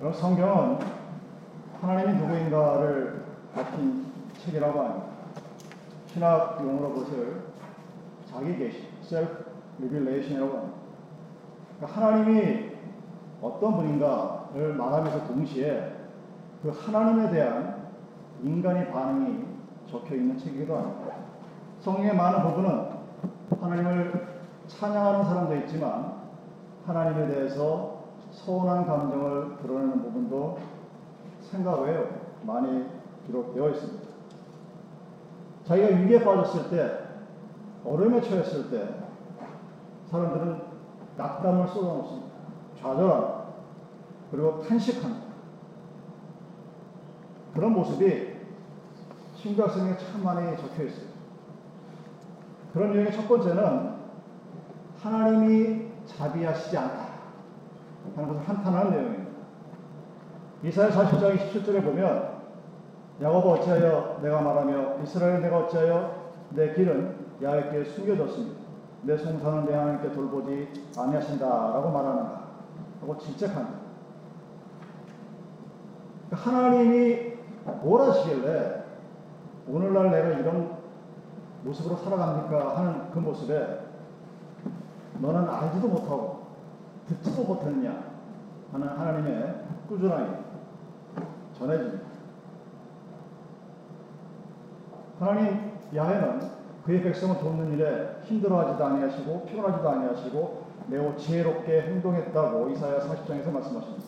여러분 성경은 하나님이 누구인가를 밝힌 책이라고 합니다. 신학 용어로 그것을 자기 계시, self revelation이라고 합니다. 그러니까 하나님이 어떤 분인가를 말하면서 동시에 그 하나님에 대한 인간의 반응이 적혀 있는 책이기도 합니다. 성경의 많은 부분은 하나님을 찬양하는 사람도 있지만 하나님에 대해서 서운한 감정을 드러내는 부분도 생각 외에 많이 기록되어 있습니다. 자기가 위기에 빠졌을 때, 어려움에 처했을 때, 사람들은 낙담을 쏟아놓습니다. 좌절합니다. 그리고 탄식합니다. 그런 모습이 신각성에 참 많이 적혀 있어요. 그런 유형의 첫 번째는 하나님이 자비하시지 않다. 하는 것을 한탄하는 내용입니다. 이사야 40장 27절에 보면 야고보 어찌하여 내가 말하며 이스라엘 내가 어찌하여 내 길은 야훼께 숨겨졌습니다. 내 송사는 내 하나님께 돌보지 아니하신다라고 말하는가 하고 질책합니다. 그러니까 하나님이 뭘 하시길래 오늘날 내가 이런 모습으로 살아갑니까 하는 그 모습에 너는 알지도 못하고 듣지도 못했냐 하는 하나님의 꾸준하게 전해집니다. 하나님 야훼는 그의 백성을 돕는 일에 힘들어하지도 아니하시고 피곤하지도 아니하시고 매우 지혜롭게 행동했다고 이사야 40장에서 말씀하십니다.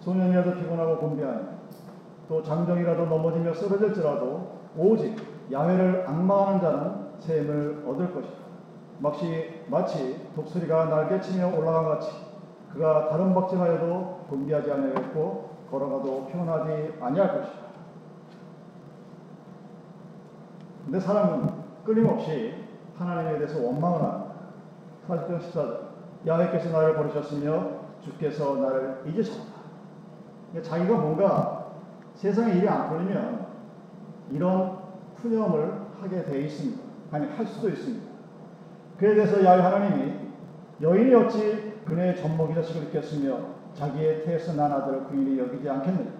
소년이라도 피곤하고 곤비하니 또 장정이라도 넘어지며 쓰러질지라도 오직 야훼를 악마하는 자는 샘을 얻을 것이다. 마치, 마치 독수리가 날개치며 올라간 같이 그가 다른 박질하여도 곤비하지 아니하겠고 걸어가도 피곤하지 아니할 것이다. 근데 사람은 끊임없이 하나님에 대해서 원망을 합니다. 40장 14절 야훼께서 나를 버리셨으며 주께서 나를 잊으셨다. 그러니까 자기가 뭔가 세상에 일이 안 풀리면 이런 푸념을 하게 돼 있습니다. 아니 할 수도 있습니다. 그에 대해서 야훼 하나님이 여인이 어찌 젖먹이 자식을 잊겠으며 자기의 태에서 난 아들을 그인이 여기지 않겠느냐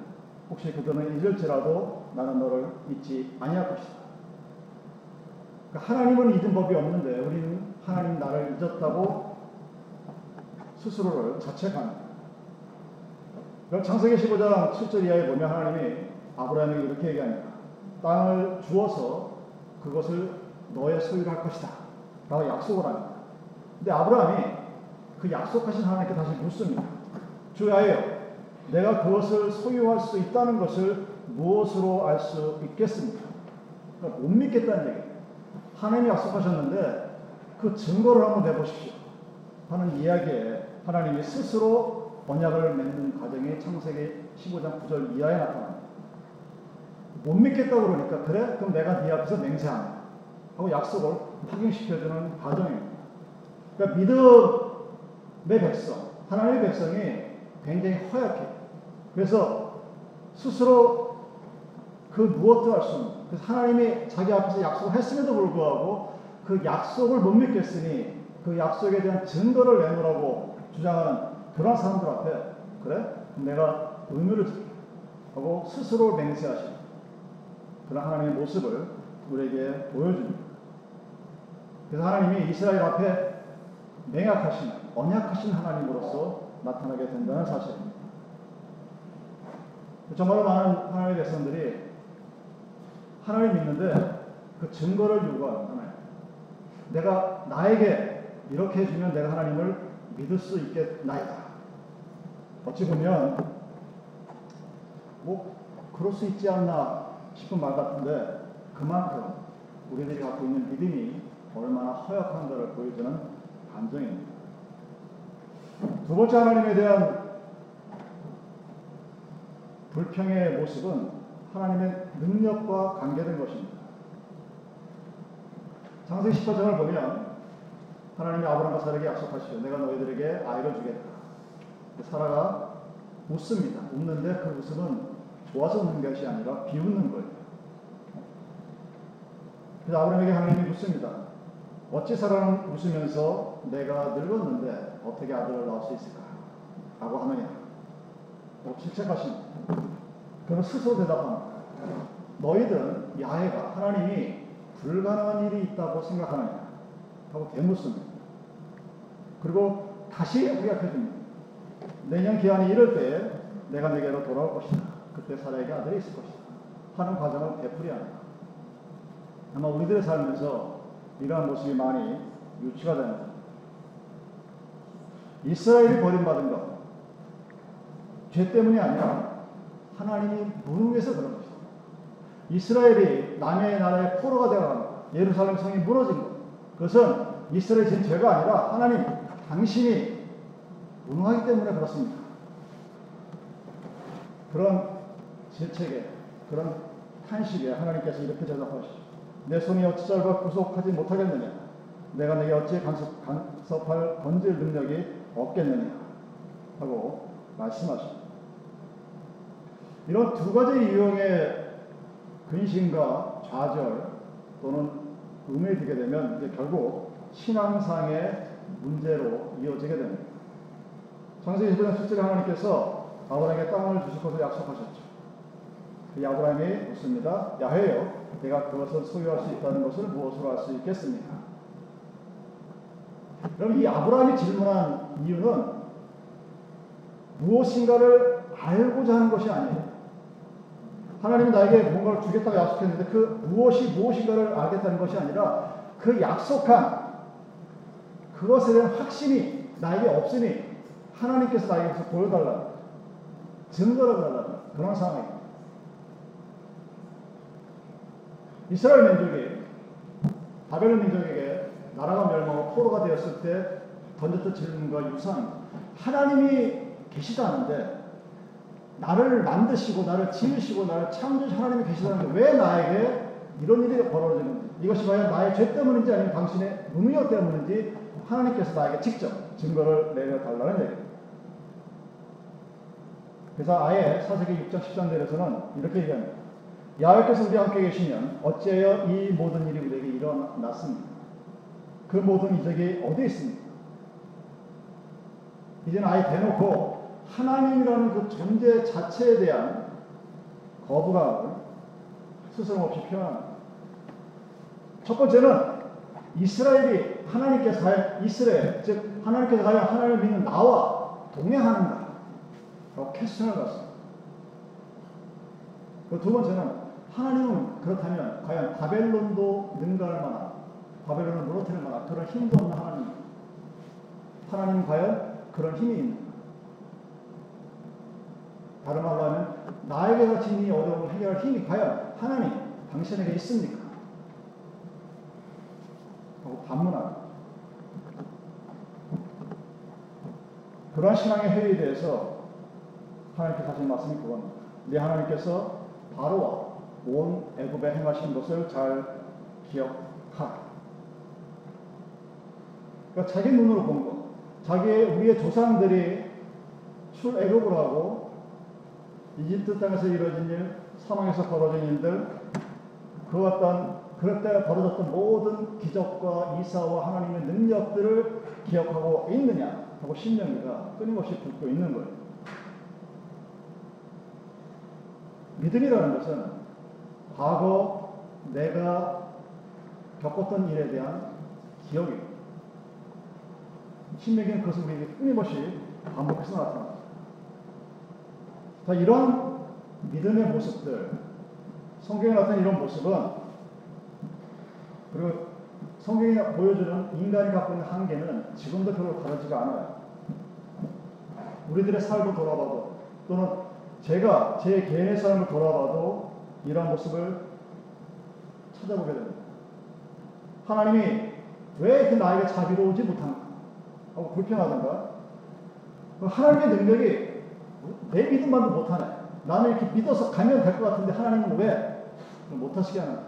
혹시 그들은 잊을지라도 나는 너를 잊지 아니할 것이다. 그러니까 하나님은 잊은 법이 없는데 우리는 하나님 나를 잊었다고 스스로를 자책합니다. 창세기 15장 7절 이하에 보면 하나님이 아브라함에게 이렇게 얘기합니다. 땅을 주어서 그것을 너의 소유로 할 것이다. 라고 약속을 합니다. 근데 아브라함이 그 약속하신 하나님께 다시 묻습니다. 주야여, 내가 그것을 소유할 수 있다는 것을 무엇으로 알 수 있겠습니까? 그러니까 못 믿겠다는 얘기예요. 하나님이 약속하셨는데 그 증거를 한번 내보십시오. 하는 이야기에 하나님이 스스로 언약을 맺는 과정이 창세기 15장 9절 이하에 나타납니다. 못 믿겠다고 그러니까 그래? 그럼 내가 네 앞에서 맹세한다. 하고 약속을 확인시켜주는 과정입니다. 그러니까 믿음 의 백성, 하나님의 백성이 굉장히 허약해요. 그래서 스스로 그 무엇도 할 수 없는 그래서 하나님이 자기 앞에서 약속을 했음에도 불구하고 그 약속을 못 믿겠으니 그 약속에 대한 증거를 내놓으라고 주장하는 그런 사람들 앞에 그래? 내가 의무를 하고 스스로 맹세하신 그런 하나님의 모습을 우리에게 보여줍니다. 그래서 하나님이 이스라엘 앞에 맹약하신, 언약하신 하나님으로서 나타나게 된다는 사실입니다. 정말로 많은 하나님의 백성들이 하나님 믿는데 그 증거를 요구하는 하나님. 내가 나에게 이렇게 해주면 내가 하나님을 믿을 수 있겠나이다. 어찌 보면 뭐 그럴 수 있지 않나 싶은 말 같은데 그만큼 우리들이 갖고 있는 믿음이 얼마나 허약한가를 보여주는 감정입니다. 두 번째 하나님에 대한 불평의 모습은 하나님의 능력과 관계된 것입니다. 창세기 18장을 보면 하나님이 아브라함과 사라에게 약속하시죠. 내가 너희들에게 아이를 주겠다. 사라가 웃습니다. 웃는데 그 웃음은 좋아서 웃는 것이 아니라 비웃는 거예요. 그래서 아브라함에게 하나님이 묻습니다. 어찌 사라는 웃으면서 내가 늙었는데 어떻게 아들을 낳을 수 있을까? 라고 하느냐. 질책하십니다. 그는 스스로 대답합니다. 너희들은 야훼가 하나님이 불가능한 일이 있다고 생각하느냐 하고 대묻습니다. 그리고 다시 의약해줍니다. 내년 기한이 이럴 때 내가 내게로 돌아올 것이다. 그때 사라에게 아들이 있을 것이다. 하는 과정을 되풀이합니다. 아마 우리들의 삶에서 이러한 모습이 많이 유치가 됩니다. 이스라엘이 버림받은 것, 죄 때문이 아니라 하나님이 무능해서 그런 것이다. 이스라엘이 남의 나라의 포로가 되어간 것, 예루살렘 성이 무너진 것, 그것은 이스라엘이 진 죄가 아니라 하나님, 당신이 무능하기 때문에 그렇습니다. 그런 질책에, 그런 탄식에 하나님께서 이렇게 대답하시죠. 내 손이 어찌 짧아 구속하지 못하겠느냐? 내가 내게 어찌 간섭, 간섭 할 건질 능력이 없겠느냐? 하고 말씀하십니다. 이런 두 가지 유형의 근심과 좌절 또는 음에 들게 되면 이제 결국 신앙상의 문제로 이어지게 됩니다. 창세기 1장 7절에 하나님께서 아브라함에게 땅을 주실 것을 약속하셨죠. 그 아브라함이 묻습니다. 야훼요, 내가 그것을 소유할 수 있다는 것을 무엇으로 알 수 있겠습니까? 그럼 이 아브라함이 질문한 이유는 무엇인가를 알고자 하는 것이 아니에요. 하나님은 나에게 뭔가를 주겠다고 약속했는데 그 무엇이 무엇인가를 알겠다는 것이 아니라 그 약속한 그것에 대한 확신이 나에게 없으니 하나님께서 나에게 보여달라는 증거를 달라는 그런 상황입니다. 이스라엘 민족이 바벨론 민족에게 나라가 멸망하고 포로가 되었을 때 던졌던 질문과 유사합니다. 하나님이 계시다는데 나를 만드시고 나를 지으시고 나를 창조하신 하나님이 계시다는데 왜 나에게 이런 일이 벌어지는지 이것이 과연 나의 죄 때문인지 아니면 당신의 무능력 때문인지 하나님께서 나에게 직접 증거를 내려달라는 얘기입니다. 그래서 아예 사세기 6장 10장 내에서는 이렇게 얘기합니다. 야훼께서 우리 함께 계시면 어찌하여 이 모든 일이 우리에게 일어났습니까? 그 모든 이적이 어디에 있습니까? 이제는 아예 대놓고 하나님이라는 그 존재 자체에 대한 거부감을 스스럼 없이 표현합니다. 첫 번째는 이스라엘이 하나님께서 과연 이스라엘, 즉 하나님께서 과연 하나님을 믿는 나와 동행하는가? 라고 퀘스천을 받습니다. 두 번째는 하나님은 그렇다면 과연 바벨론도 능가할 만한 바벨론을 무너뜨릴 만한 그런 힘도 없는 하나님 하나님은 과연 그런 힘이 있는가? 다른 말로 하면 나에게 닥친 이 어려움을 해결할 힘이 과연 하나님 당신에게 있습니까? 하고 반문합니다. 그러한 신앙의 회의에 대해서 하나님께서 하신 말씀이 그겁니다. 네 하나님께서 바로와 온 애굽에 행하신 것을 잘 기억하라. 그러니까 자기 눈으로 본 것, 자기의 우리의 조상들이 출애굽을 하고 이집트 땅에서 이루어진 일, 사망에서 벌어진 일들, 그 어떤 그럴 때 벌어졌던 모든 기적과 이사와 하나님의 능력들을 기억하고 있느냐 하고 신명기가 끊임없이 듣고 있는 거예요. 믿음이라는 것은 과거 내가 겪었던 일에 대한 기억입니다. 신명기는 그것을 우리에게 끊임없이 반복해서 나타납니다. 자, 이런 믿음의 모습들, 성경에 나타난 이런 모습은 그리고 성경이 보여주는 인간이 갖고 있는 한계는 지금도 별로 다르지가 않아요. 우리들의 삶을 돌아봐도 또는 제가 제 개인의 삶을 돌아봐도 이러한 모습을 찾아보게 됩니다. 하나님이 왜 그 나에게 자비로우지 못한가? 하고 불평하던가? 하나님의 능력이 내 믿음만도 못하네. 나는 이렇게 믿어서 가면 될 것 같은데 하나님은 왜 못하시게 하나?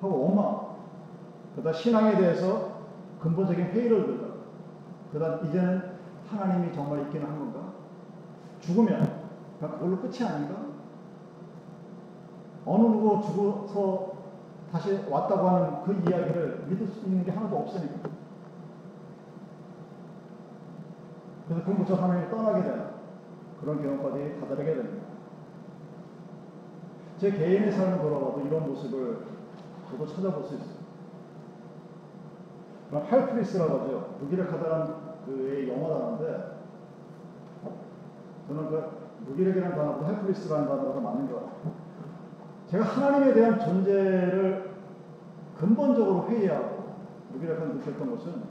하고 원망. 그다 신앙에 대해서 근본적인 회의를 들다. 그다 이제는 하나님이 정말 있기는 한 건가? 죽으면 그걸로 끝이 아닌가? 어느 누구 죽어서 다시 왔다고 하는 그 이야기를 믿을 수 있는 게 하나도 없으니까. 그래서 그부터 하나님을 떠나게 되는 그런 경험까지 다다르게 됩니다. 제 개인의 삶을 돌아봐도 이런 모습을 저도 찾아볼 수 있어요. 할프리스라고 하죠. 무기력하다는 그의 영어 단어인데 저는 그 무기력이라는 단어보다 할프리스라는 단어가 맞는 것 같아요. 제가 하나님에 대한 존재를 근본적으로 회의하고 무기력한 느꼈던 것은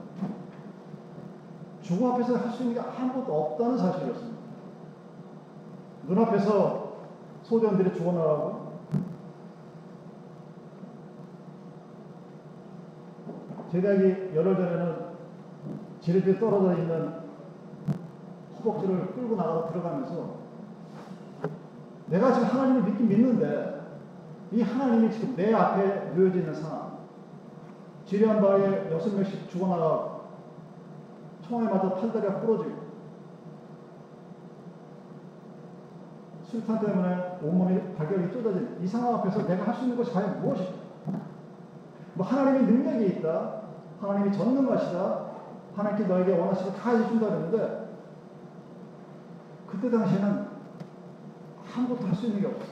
죽음 앞에서 할 수 있는 게 아무것도 없다는 사실이었습니다. 눈앞에서 소년들이 죽어나가고 제 대학이 열흘 전에는 지름길 떨어져 있는 허벅지를 끌고 나가서 들어가면서 내가 지금 하나님을 믿긴 믿는데 이 하나님이 지금 내 앞에 놓여져 있는 상황 지리한 바에 여섯 명씩 죽어나가 총에 맞아 팔다리가 부러지고 술탄 때문에 온몸이 발격이 쏟아진 이 상황 앞에서 내가 할 수 있는 것이 과연 무엇일까? 뭐 하나님의 능력이 있다. 하나님이 전능하시다. 하나님께 너에게 원하시고 다 해준다 그랬는데 그때 당시에는 아무것도 할 수 있는 게 없어.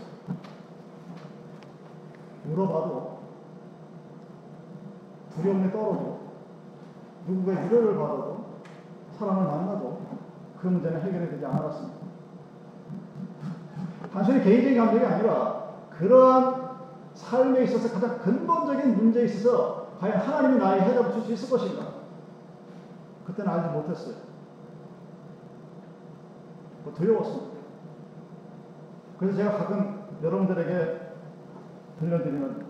물어봐도 두려움에 떨어져 누군가의 위로를 받아도 사랑을 만나도 그 문제는 해결이 되지 않았습니다. 단순히 개인적인 감정이 아니라 그러한 삶에 있어서 가장 근본적인 문제에 있어서 과연 하나님이 나의 해답을 줄 수 있을 것인가? 그때는 알지 못했어요. 뭐 두려웠습니다. 그래서 제가 가끔 여러분들에게 들려드리는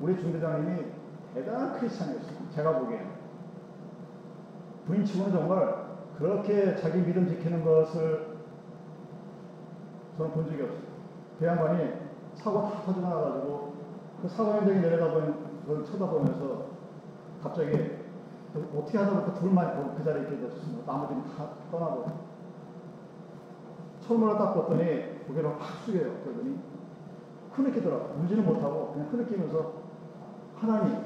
우리 중대장님이 대단한 크리스찬이었어요. 제가 보기에는. 부인치고는 정말 그렇게 자기 믿음 지키는 것을 저는 본 적이 없어요. 그 양반이 사고 다 터져 나가가지고 그 사고 현장에 내려다보는 걸 쳐다보면서 갑자기 어떻게 하다 보니까 둘만 그 자리에 있게 됐습니다. 나머지는 다 떠나고. 철문을 딱 봤더니 고개를 확 숙여요. 그러더니 흐느끼더라고. 울지는 못하고 그냥 흐느끼면서 하나님,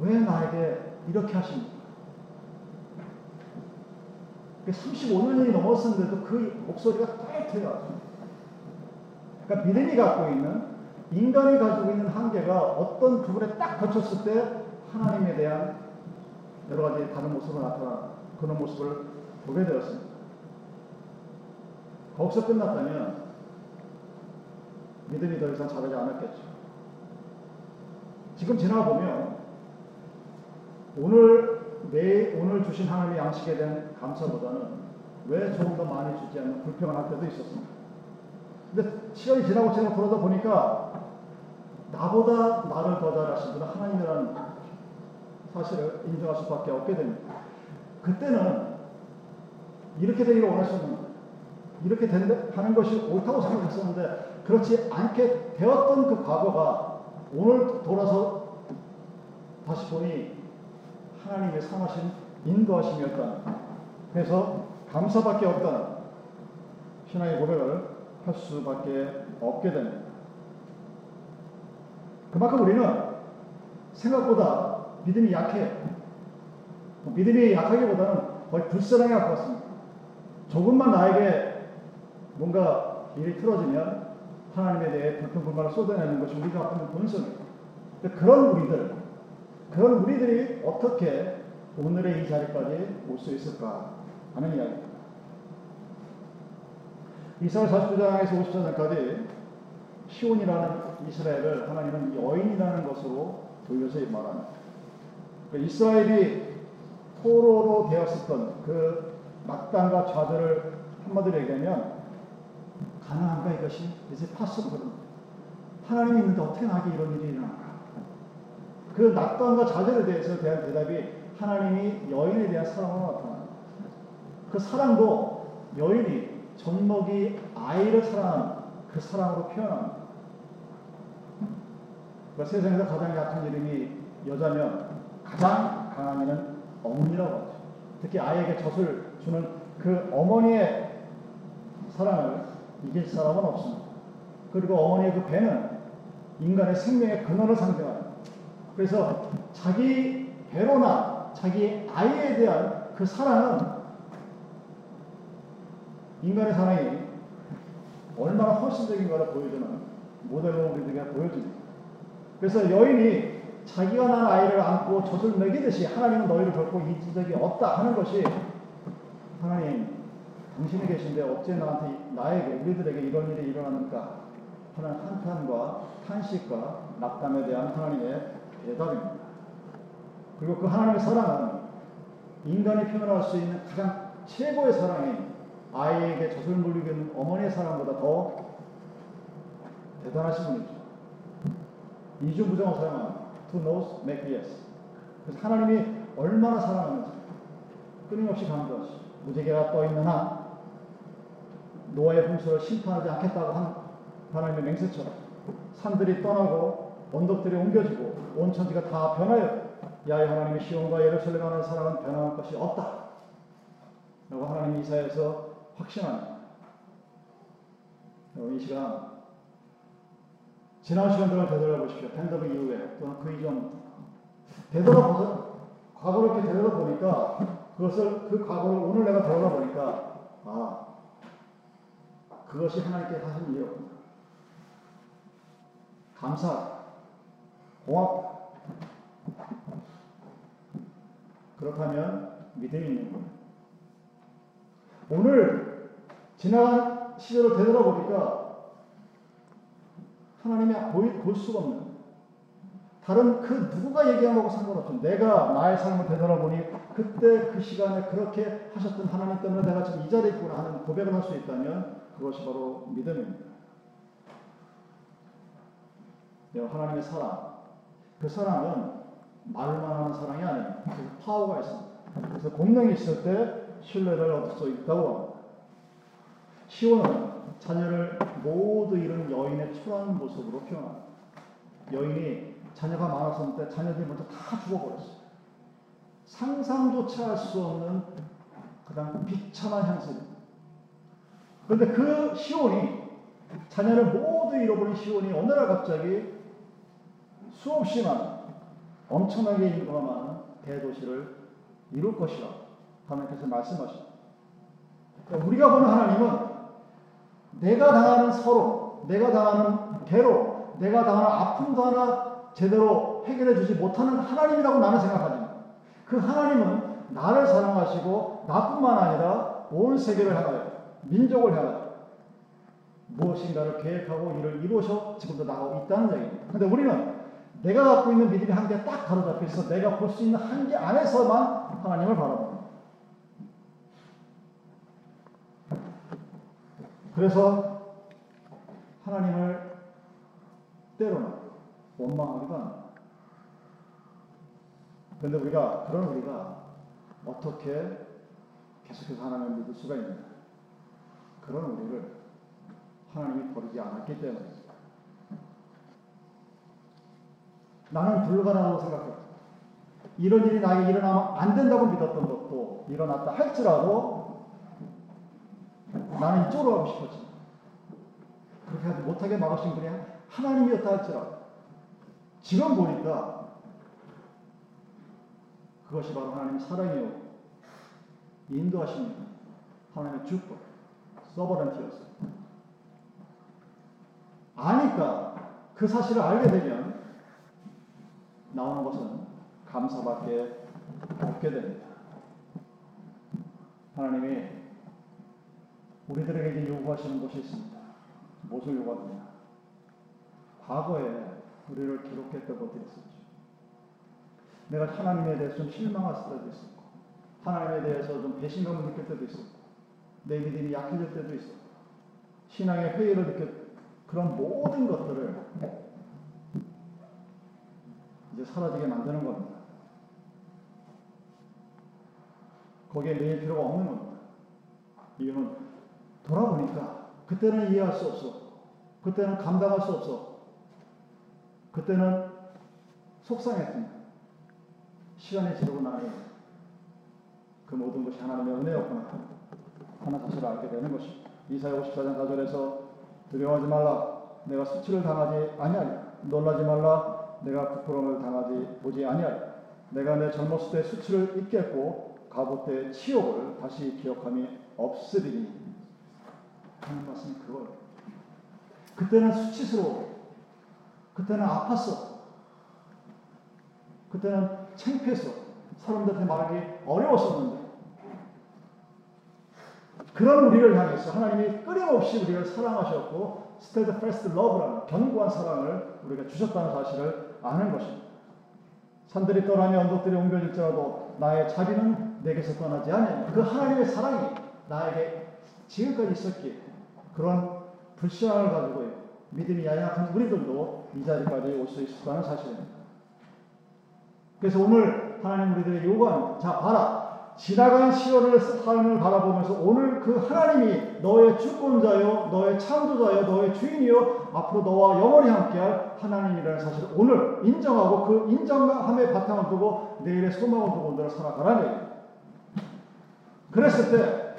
왜 나에게 이렇게 하십니까? 35년이 넘었는데도 그 목소리가 뚜렷해요. 그러니까 믿음이 갖고 있는 인간이 가지고 있는 한계가 어떤 부분에 딱 거쳤을 때 하나님에 대한 여러 가지 다른 모습으로 나타나 그런 모습을 보게 되었습니다. 거기서 끝났다면 믿음이 더 이상 자라지 않았겠죠. 지금 지나보면 오늘 내 오늘 주신 하나님의 양식에 대한 감사보다는 왜 조금 더 많이 주지 않는 불평을 할 때도 있었습니다. 근데 시간이 지나고 지나고 그러다 보니까 나보다 나를 더 잘하신 분은 하나님이라는 사실을 인정할 수밖에 없게 됩니다. 그때는 이렇게 되기를 원하셨는데 이렇게 하는 것이 옳다고 생각했었는데 그렇지 않게 되었던 그 과거가 오늘 돌아서 다시 보니 하나님의 상하신 인도하심이었다. 그래서 감사밖에 없다는 신앙의 고백을 할 수밖에 없게 됩니다. 그만큼 우리는 생각보다 믿음이 약해요. 믿음이 약하기보다는 거의 불쌍하게 가깝습니다. 조금만 나에게 뭔가 일이 틀어지면 하나님에 대해 불평 불만을 쏟아내는 것이 우리가 갖고 있는 본성이에요. 그런 우리들, 그런 우리들이 어떻게 오늘의 이 자리까지 올 수 있을까 하는 이야기입니다. 이사야 49장에서 54장까지 시온이라는 이스라엘을 하나님은 여인이라는 것으로 돌려서 말합니다. 그 이스라엘이 포로로 되었었던 그 막단과 좌절을 한마디로 얘기하면 가능한가 이것이 이제 파스거든. 하나님이 있는데 어떻게 나에게 이런 일이 일어날까? 그 낙관과 좌절에 대해서 대한 대답이 하나님이 여인에 대한 사랑으로 나타납니다. 그 사랑도 여인이 젖먹이 아이를 사랑하는 그 사랑으로 표현합니다. 그러니까 세상에서 가장 약한 이름이 여자면 가장 강한 이는 어머니라고 하죠. 특히 아이에게 젖을 주는 그 어머니의 사랑을 이길 사람은 없습니다. 그리고 어머니의 그 배는 인간의 생명의 근원을 상징합니다. 그래서 자기 배로나 자기 아이에 대한 그 사랑은 인간의 사랑이 얼마나 헌신적인가를 보여주는 모델로 우리들에게 보여줍니다. 그래서 여인이 자기가 낳은 아이를 안고 젖을 먹이듯이 하나님은 너희를 결코 잊은 적이 없다 하는 것이 하나님 당신이 계신데 어째 나한테 나에게 우리들에게 이런 일이 일어납니까? 하는 한탄과 탄식과 낙담에 대한 하나님의 대답입니다. 그리고 그 하나님의 사랑은 인간이 표현할 수 있는 가장 최고의 사랑인 아이에게 젖을 물리는 어머니의 사랑보다 더 대단하신 분이죠. 이중 부정을 사용합니다. To knows, make yes. 그래서 하나님이 얼마나 사랑하는지 끊임없이 강조하시죠. 무지개가 떠 있는 한 노아의 풍수를 심판하지 않겠다고 한 하나님의 맹세처럼 산들이 떠나고 언덕들이 옮겨지고 온 천지가 다 변하여 야의 하나님의 시온과 예루살렘 하는 사랑은 변할 것이 없다. 라고 하나님 이사에서 확신합니다. 이 시간 지난 시간 동안 되돌아보십시오. 팬더브 이후에 또는 그 이전 되돌아보서 과거를 이렇게 되돌아보니까 그것을 그 과거를 오늘 내가 되돌아보니까 아 그것이 하나님께 하신 일이었구나. 감사, 고맙다. 그렇다면 믿음이 있는 거예요. 오늘 지나간 시절을 되돌아보니까 하나님이 볼 수가 없는 다른 그 누구가 얘기한 거고 상관없죠. 내가 나의 삶을 되돌아보니 그때 그 시간에 그렇게 하셨던 하나님 때문에 내가 지금 이 자리에 있구나 하는 고백을 할 수 있다면 그것이 바로 믿음입니다. 하나님의 사랑. 그 사랑은 말만 하는 사랑이 아니에요. 그 파워가 있습니다. 그래서 공명이 있을 때 신뢰를 얻을 수 있다고 합니다. 시온은 자녀를 모두 잃은 여인의 초라한 모습으로 표현합니다. 여인이 자녀가 많았었는데 자녀들이 모두 다 죽어버렸어요. 상상조차 할 수 없는 그냥 비참한 현실입니다. 그런데 그 시온이 자녀를 모두 잃어버린 시온이 어느 날 갑자기 수없이 많은 엄청나게 인구가 많은 대도시를 이룰 것이라 하나님께서 말씀하십니다. 그러니까 우리가 보는 하나님은 내가 당하는 서로, 내가 당하는 괴로, 내가 당하는 아픔도 하나 제대로 해결해 주지 못하는 하나님이라고 나는 생각하지만 그 하나님은 나를 사랑하시고 나뿐만 아니라 온 세계를 향하여 민족을 향하여 무엇인가를 계획하고 이를 이루셔 지금도 나오고 있다는 얘기입니다. 근데 우리는 내가 갖고 있는 믿음이 한계에 딱 가로잡혀 있어 내가 볼 수 있는 한계 안에서만 하나님을 바라봅니다. 그래서 하나님을 때로는 원망하기도 합니다. 그런데 우리가 그런 우리가 어떻게 계속해서 하나님을 믿을 수가 있는가? 그런 우리를 하나님이 버리지 않았기 때문입니다. 나는 불가능하다고 생각했다. 이런 일이 나에게 일어나면 안 된다고 믿었던 것도 일어났다 할지라도 나는 이쪽으로 가고 싶었지. 그렇게 하지 못하게 막으신 분이 하나님이었다 할지라도 지금 보니까 그것이 바로 하나님 사랑이요 인도하십니다. 하나님의 주권, 서버런티였어요. 아니까 그 사실을 알게 되면 나오는 것은 감사밖에 없게 됩니다. 하나님이 우리들에게 요구하시는 것이 있습니다. 무엇을 요구하느냐? 과거에 우리를 기록했던 것들이 있었죠. 내가 하나님에 대해서 좀 실망할 때도 있었고, 하나님에 대해서 좀 배신감을 느낄 때도 있었고, 내 믿음이 약해질 때도 있었고, 신앙의 회의를 느꼈 그런 모든 것들을 이제 사라지게 만드는 겁니다. 거기에 매일 필요가 없는 겁니다. 이유는 돌아보니까 그때는 이해할 수 없어. 그때는 감당할 수 없어. 그때는 속상했습니다. 시간이 지르고 나니 그 모든 것이 하나님의 은혜였구나 하나 사실을 알게 되는 것입니다. 이사야 54장 4절에서 두려워하지 말라 내가 수치를 당하지 아니하리 놀라지 말라 내가 부끄러움을 당하지 보지 아니하리. 내가 내 젊었을 때 수치를 잊겠고 가보 때 치욕을 다시 기억함이 없으리니 하는 말씀이 그거예요. 그때는 수치스러워. 그때는 아팠어. 그때는 창피했어. 사람들한테 말하기 어려웠었는데. 그런 우리를 향해서 하나님이 끊임없이 우리를 사랑하셨고 steadfast love라는 견고한 사랑을 우리가 주셨다는 사실을 아는 것입니다. 산들이 떠나며 언덕들이 옮겨질지라도 나의 자비는 내게서 떠나지 않으니 그 하나님의 사랑이 나에게 지금까지 있었기에 그런 불신앙을 가지고 믿음이 연약한 우리들도 이 자리까지 올 수 있었다는 사실입니다. 그래서 오늘 하나님 우리들에게 요구합니다. 자, 봐라. 지나간 시절을 삶을 바라보면서 오늘 그 하나님이 너의 주권자요, 너의 창조자요, 너의 주인이요, 앞으로 너와 영원히 함께할 하나님이라는 사실을 오늘 인정하고 그 인정함의 바탕을 두고 내일의 소망을 두고 오늘을 살아가라는 얘기예요. 그랬을 때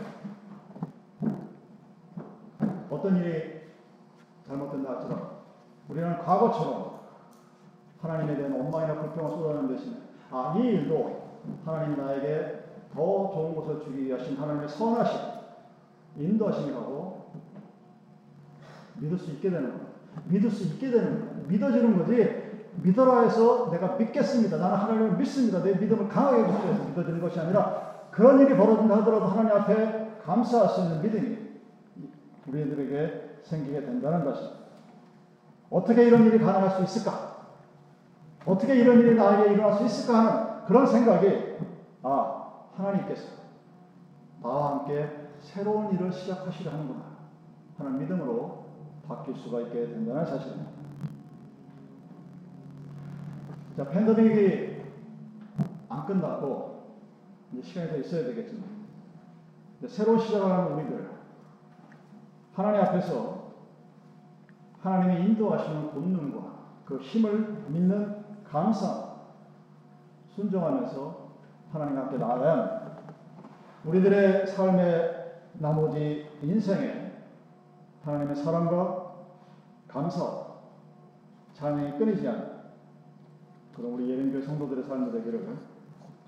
어떤 일이 잘못된다 할지라도 우리는 과거처럼 하나님에 대한 원망이나 불평을 쏟아내는 대신에 아, 이 일도 하나님이 나에게 더 좋은 것을 주기 위하신 하나님의 선하심, 인도하심이라고 믿을 수 있게 되는 거예요. 믿을 수 있게 되는 거예요. 믿어지는 거지. 믿어라 해서 내가 믿겠습니다. 나는 하나님을 믿습니다. 내 믿음을 강하게 위해서 믿어지는 것이 아니라 그런 일이 벌어진다 하더라도 하나님 앞에 감사할 수 있는 믿음이 우리들에게 생기게 된다는 것입니다. 어떻게 이런 일이 가능할 수 있을까? 어떻게 이런 일이 나에게 일어날 수 있을까 하는 그런 생각이 아 하나님께서 나와 함께 새로운 일을 시작하시려 하는구나 하는 믿음으로 바뀔 수가 있게 된다는 사실입니다. 자 팬데믹이 안 끝났고 이제 시간이 더 있어야 되겠지만 새로운 시작을 하는 우리들 하나님 앞에서 하나님의 인도하시는 본능과 그 힘을 믿는 감사, 순종하면서 하나님 앞에 합니다. 우리들의 삶의 나머지 인생에 하나님의 사랑과 감사, 찬양이 끊이지 않는 그런 우리 예림교회 성도들의 삶이 되기를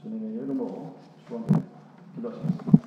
주님의 이름으로 축원드립니다. 기도하시겠습니다.